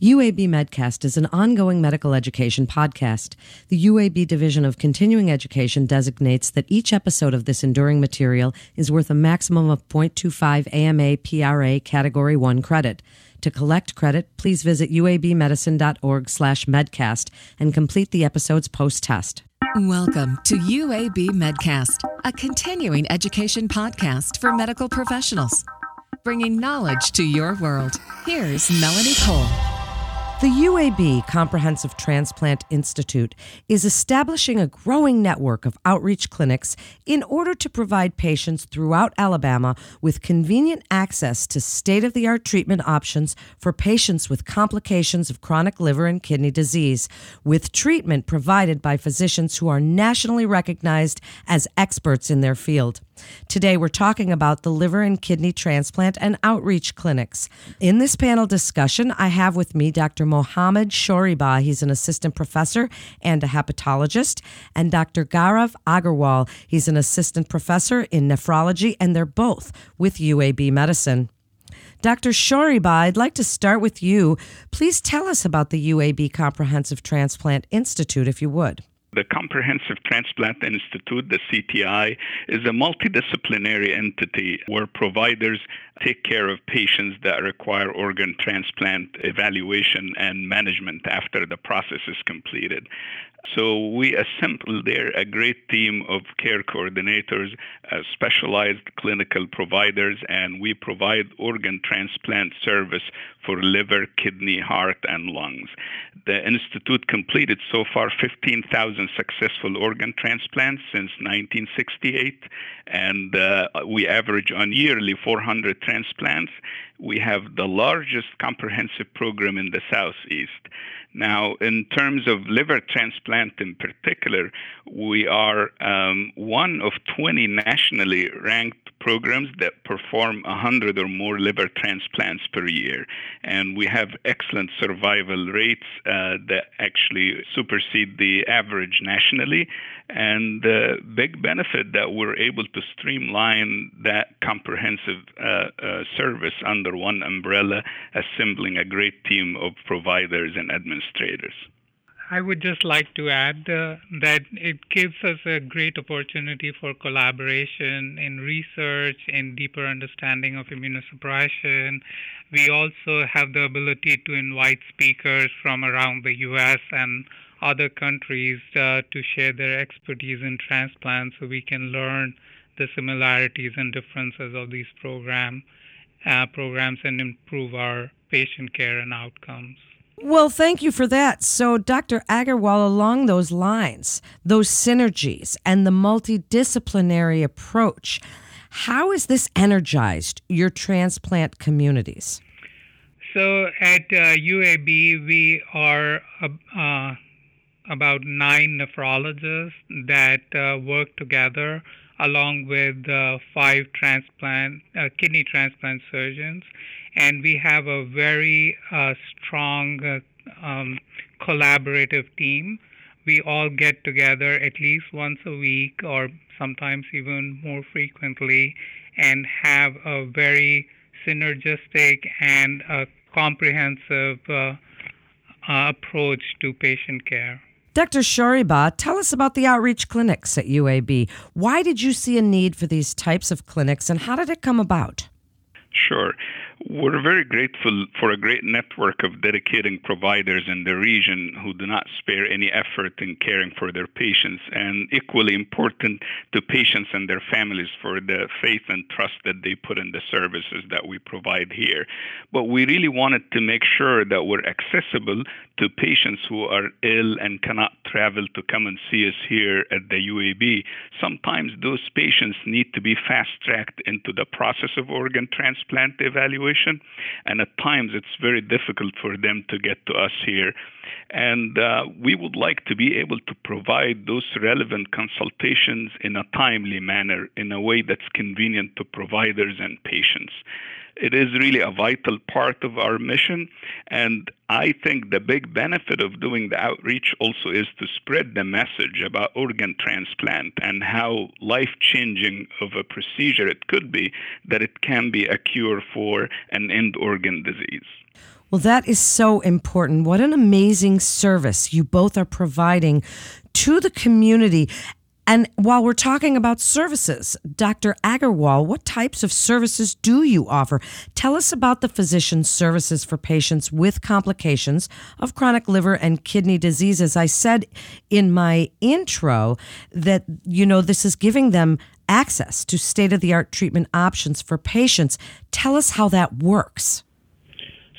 UAB Medcast is an ongoing medical education podcast. The UAB Division of Continuing Education designates that each episode of this enduring material is worth a maximum of 0.25 AMA PRA Category 1 credit. To collect credit, please visit uabmedicine.org slash medcast and complete the episode's post-test. Welcome to UAB Medcast, a continuing education podcast for medical professionals. Bringing knowledge to your world. Here's Melanie Cole. The UAB Comprehensive Transplant Institute is establishing a growing network of outreach clinics in order to provide patients throughout Alabama with convenient access to state of the art treatment options for patients with complications of chronic liver and kidney disease, with treatment provided by physicians who are nationally recognized as experts in their field. Today, we're talking about the liver and kidney transplant and outreach clinics. In this panel discussion, I have with me Dr. Mohammed Shoreibah. He's an assistant professor and a hepatologist, and Dr. Gaurav Agarwal. He's an assistant professor in nephrology, and they're both with UAB Medicine. Dr. Shoreibah, I'd like to start with you. Please tell us about the UAB Comprehensive Transplant Institute, if you would. The Comprehensive Transplant Institute, the CTI, is a multidisciplinary entity where providers take care of patients that require organ transplant evaluation and management after the process is completed. So we assembled there a great team of care coordinators, uh, specialized clinical providers, and we provide organ transplant service for liver, kidney, heart, and lungs. The Institute completed so far 15,000 successful organ transplants since 1968, and uh, we average on yearly 400 transplants. We have the largest comprehensive program in the Southeast. Now, in terms of liver transplant in particular, we are um, one of 20 nationally ranked programs that perform 100 or more liver transplants per year. And we have excellent survival rates uh, that actually supersede the average nationally. And the big benefit that we're able to streamline that comprehensive uh, uh, service under one umbrella, assembling a great team of providers and administrators. I would just like to add uh, that it gives us a great opportunity for collaboration in research, in deeper understanding of immunosuppression. We also have the ability to invite speakers from around the US and other countries uh, to share their expertise in transplant so we can learn the similarities and differences of these program, uh, programs and improve our patient care and outcomes. Well, thank you for that. So, Dr. Agarwal, along those lines, those synergies and the multidisciplinary approach, how has this energized your transplant communities? So, at uh, UAB, we are uh, about nine nephrologists that uh, work together along with uh, five transplant uh, kidney transplant surgeons and we have a very uh, strong uh, um, collaborative team. We all get together at least once a week or sometimes even more frequently and have a very synergistic and comprehensive uh, uh, approach to patient care. Dr. Shoreibah, tell us about the outreach clinics at UAB. Why did you see a need for these types of clinics and how did it come about? Sure. We're very grateful for a great network of dedicated providers in the region who do not spare any effort in caring for their patients, and equally important to patients and their families for the faith and trust that they put in the services that we provide here. But we really wanted to make sure that we're accessible to patients who are ill and cannot travel to come and see us here at the UAB. Sometimes those patients need to be fast tracked into the process of organ transplant evaluation situation. And at times it's very difficult for them to get to us here. And uh, we would like to be able to provide those relevant consultations in a timely manner, in a way that's convenient to providers and patients. It is really a vital part of our mission. And I think the big benefit of doing the outreach also is to spread the message about organ transplant and how life changing of a procedure it could be, that it can be a cure for an end organ disease. Well, that is so important. What an amazing service you both are providing to the community. And while we're talking about services, Dr. Agarwal, what types of services do you offer? Tell us about the physician services for patients with complications of chronic liver and kidney disease. As I said in my intro, that, you know, this is giving them access to state of the art treatment options for patients. Tell us how that works.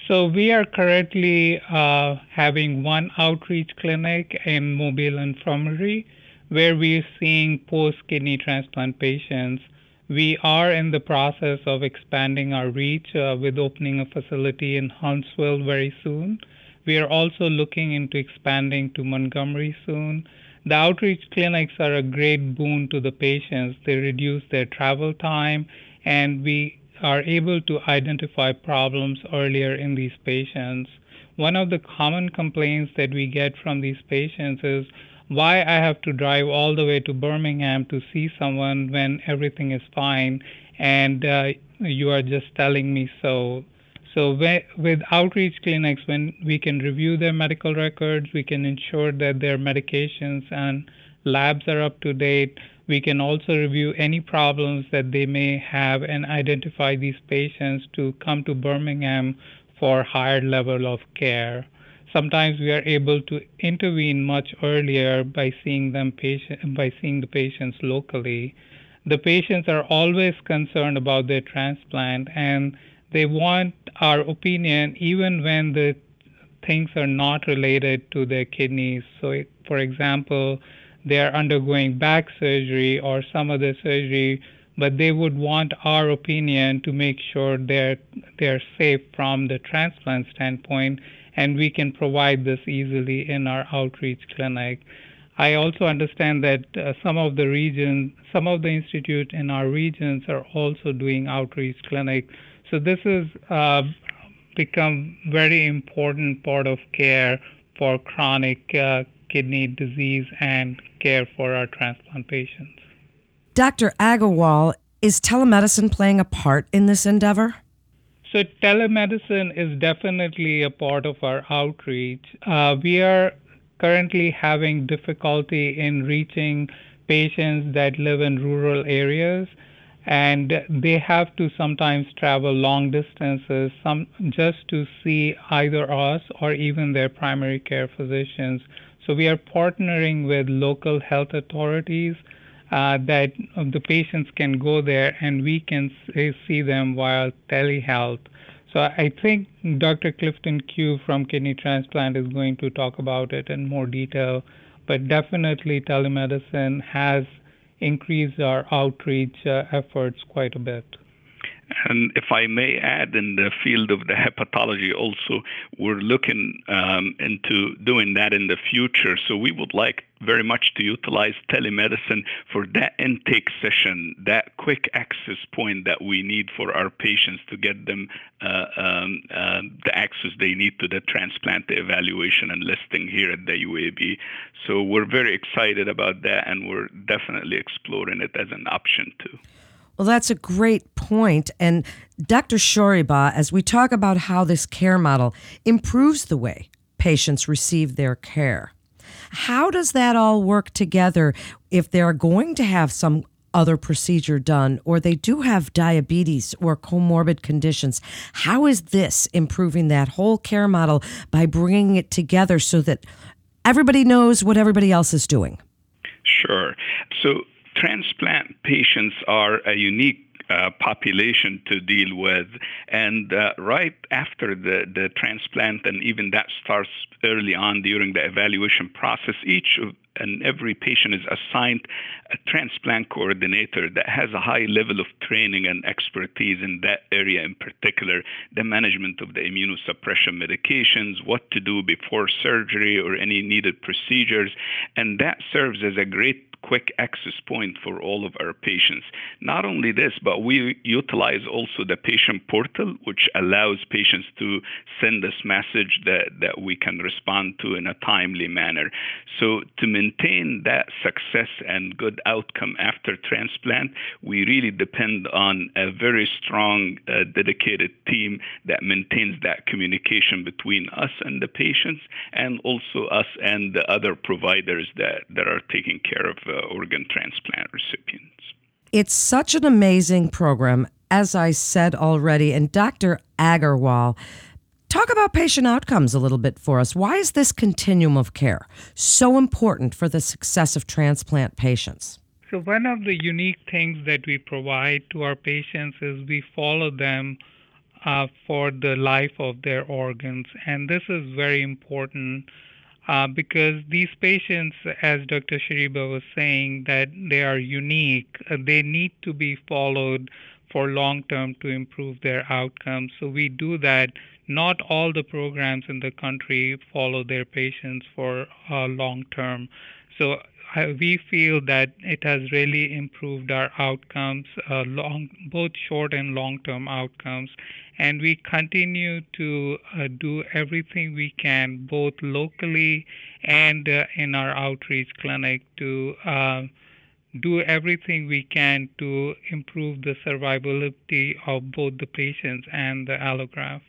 So we are currently uh, having one outreach clinic in Mobile Infirmary where we're seeing post kidney transplant patients. We are in the process of expanding our reach uh, with opening a facility in Huntsville very soon. We are also looking into expanding to Montgomery soon. The outreach clinics are a great boon to the patients. They reduce their travel time, and we are able to identify problems earlier in these patients. One of the common complaints that we get from these patients is why I have to drive all the way to Birmingham to see someone when everything is fine and uh, you are just telling me so. So with outreach clinics, when we can review their medical records, we can ensure that their medications and labs are up to date. We can also review any problems that they may have and identify these patients to come to Birmingham for higher level of care. Sometimes we are able to intervene much earlier by seeing them patient, by seeing the patients locally. The patients are always concerned about their transplant and they want our opinion even when the things are not related to their kidneys. So, for example, they are undergoing back surgery or some other surgery, but they would want our opinion to make sure they're they're safe from the transplant standpoint, and we can provide this easily in our outreach clinic. I also understand that uh, some of the region, some of the institute in our regions are also doing outreach clinic. So this has uh, become very important part of care for chronic uh, kidney disease and care for our transplant patients. Dr. Agarwal, is telemedicine playing a part in this endeavor? So, telemedicine is definitely a part of our outreach. Uh, we are currently having difficulty in reaching patients that live in rural areas and they have to sometimes travel long distances some just to see either us or even their primary care physicians so we are partnering with local health authorities that the patients can go there and we can see them via telehealth. So I think Dr. Clifton Kew from Kidney Transplant is going to talk about it in more detail, but definitely telemedicine has increased our outreach uh, efforts quite a bit. And if I may add, in the field of the hepatology, also, we're looking um, into doing that in the future. So we would like very much to utilize telemedicine for that intake session, that quick access point that we need for our patients to get them uh, um, uh, the access they need to the transplant, evaluation, and listing here at the UAB. So we're very excited about that, and we're definitely exploring it as an option too. Well, that's a great point. And Dr. Shoreibah, as we talk about how this care model improves the way patients receive their care, how does that all work together if they're going to have some other procedure done or they do have diabetes or comorbid conditions? How is this improving that whole care model by bringing it together so that everybody knows what everybody else is doing? Sure. So transplant patients are a unique uh, population to deal with. And uh, right after the, the transplant, and even that starts early on during the evaluation process, each and every patient is assigned a transplant coordinator that has a high level of training and expertise in that area in particular the management of the immunosuppression medications what to do before surgery or any needed procedures and that serves as a great quick access point for all of our patients. Not only this, but we utilize also the patient portal, which allows patients to send us message that, that we can respond to in a timely manner. So to maintain that success and good outcome after transplant, we really depend on a very strong, uh, dedicated team that maintains that communication between us and the patients, and also us and the other providers that, that are taking care of organ transplant recipients. It's such an amazing program, as I said already. And Dr. Agarwal, talk about patient outcomes a little bit for us. Why is this continuum of care so important for the success of transplant patients? So, one of the unique things that we provide to our patients is we follow them uh, for the life of their organs. And this is very important uh, because these patients, as Dr. Shoreibah was saying, that they are unique, uh, they need to be followed for long term to improve their outcomes. So, we do that. Not all the programs in the country follow their patients for uh, long term. So, we feel that it has really improved our outcomes, uh, long, both short and long-term outcomes, and we continue to uh, do everything we can, both locally and uh, in our outreach clinic, to uh, do everything we can to improve the survivability of both the patients and the allograft.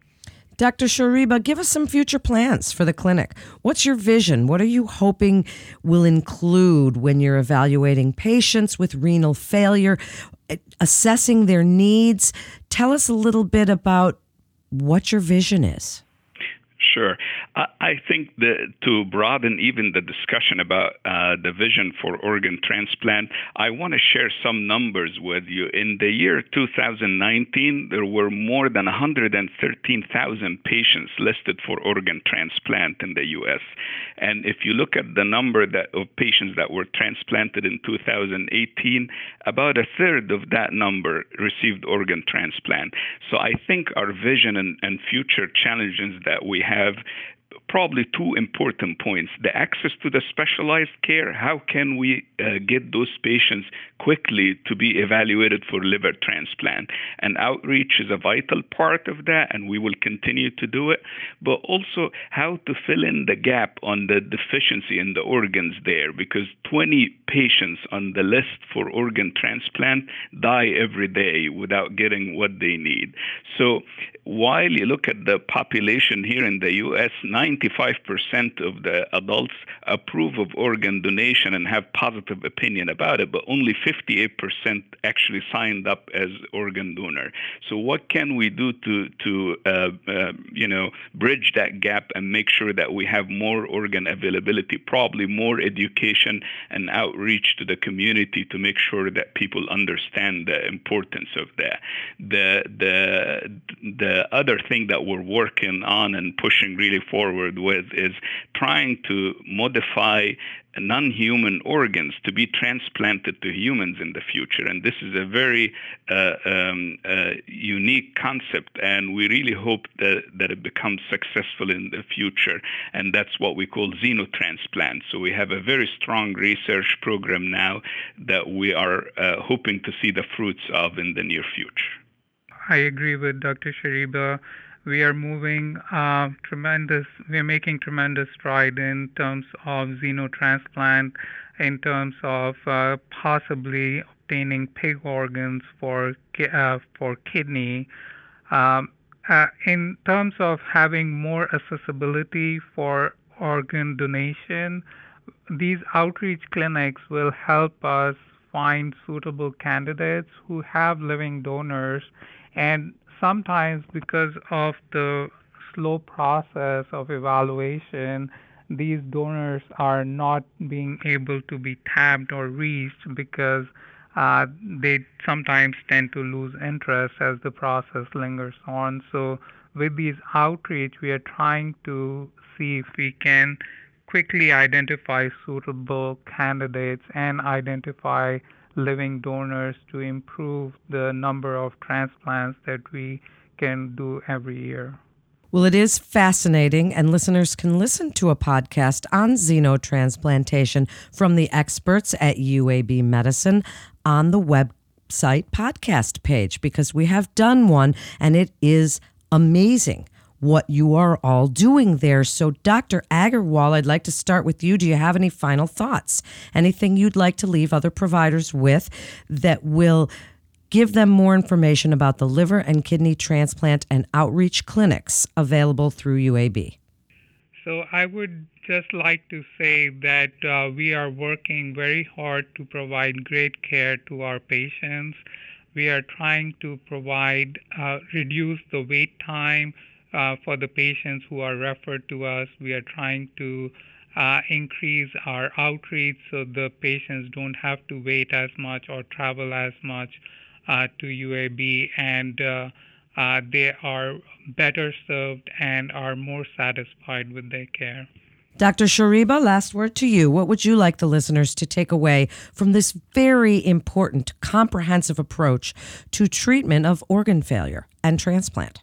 Dr. Shoreibah, give us some future plans for the clinic. What's your vision? What are you hoping will include when you're evaluating patients with renal failure, eh, assessing their needs? Tell us a little bit about what your vision is. Sure. I think that to broaden even the discussion about uh, the vision for organ transplant, I want to share some numbers with you. In the year 2019, there were more than 113,000 patients listed for organ transplant in the U.S. And if you look at the number that, of patients that were transplanted in 2018, about a third of that number received organ transplant. So I think our vision and, and future challenges that we have probably two important points. The access to the specialized care how can we uh, get those patients quickly to be evaluated for liver transplant? And outreach is a vital part of that and we will continue to do it. But also how to fill in the gap on the deficiency in the organs there because 20 patients on the list for organ transplant die every day without getting what they need. So while you look at the population here in the US 95% of the adults approve of organ donation and have positive opinion about it, but only 58% actually signed up as organ donor. So what can we do to to uh, uh, you know bridge that gap and make sure that we have more organ availability? Probably more education and outreach to the community to make sure that people understand the importance of that. The the the other thing that we're working on and pushing really forward forward with is trying to modify non human organs to be transplanted to humans in the future. And this is a very uh, um, uh, unique concept, and we really hope that, that it becomes successful in the future. And that's what we call xenotransplant. So we have a very strong research program now that we are uh, hoping to see the fruits of in the near future. I agree with Dr. Shoreibah we are moving uh, tremendous, we're making tremendous stride in terms of xenotransplant, in terms of uh, possibly obtaining pig organs for uh, for kidney. Um, uh, in terms of having more accessibility for organ donation, these outreach clinics will help us find suitable candidates who have living donors and sometimes because of the slow process of evaluation, these donors are not being able to be tapped or reached because uh, they sometimes tend to lose interest as the process lingers on. So, with these outreach, we are trying to see if we can quickly identify suitable candidates and identify living donors to improve the number of transplants that we can do every year. Well, it is fascinating, and listeners can listen to a podcast on xenotransplantation from the experts at UAB Medicine on the website podcast page because we have done one and it is amazing what you are all doing there. So, Dr. Agarwal, I'd like to start with you. Do you have any final thoughts? Anything you'd like to leave other providers with that will give them more information about the liver and kidney transplant and outreach clinics available through UAB? So, I would just like to say that uh, we are working very hard to provide great care to our patients. We are trying to provide, uh, reduce the wait time uh, for the patients who are referred to us. We are trying to uh, increase our outreach so the patients don't have to wait as much or travel as much uh, to UAB and uh, uh, they are better served and are more satisfied with their care. Dr. Shoreibah, last word to you. What would you like the listeners to take away from this very important, comprehensive approach to treatment of organ failure and transplant?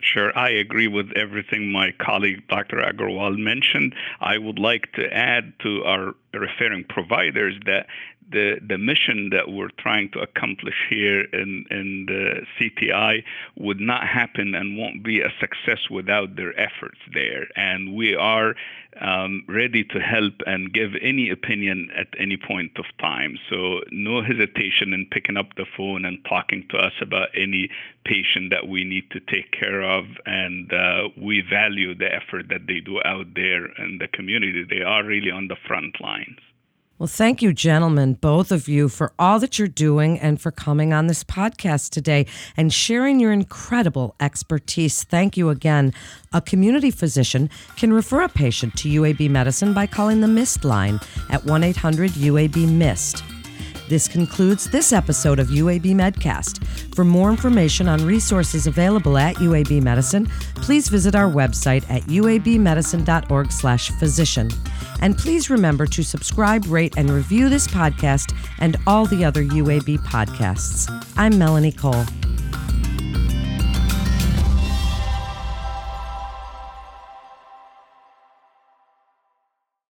Sure, I agree with everything my colleague Dr. Agarwal mentioned. I would like to add to our referring providers that the the mission that we're trying to accomplish here in in the CTI would not happen and won't be a success without their efforts there. And we are um, ready to help and give any opinion at any point of time. So no hesitation in picking up the phone and talking to us about any patient that we need to take care of. And uh, we value the effort that they do out there in the community. They are really on the front lines. Well, thank you, gentlemen, both of you, for all that you're doing and for coming on this podcast today and sharing your incredible expertise. Thank you again. A community physician can refer a patient to UAB Medicine by calling the MIST line at 1 800 UAB MIST. This concludes this episode of UAB Medcast. For more information on resources available at UAB Medicine, please visit our website at uabmedicine.org/physician. And please remember to subscribe, rate, and review this podcast and all the other UAB podcasts. I'm Melanie Cole.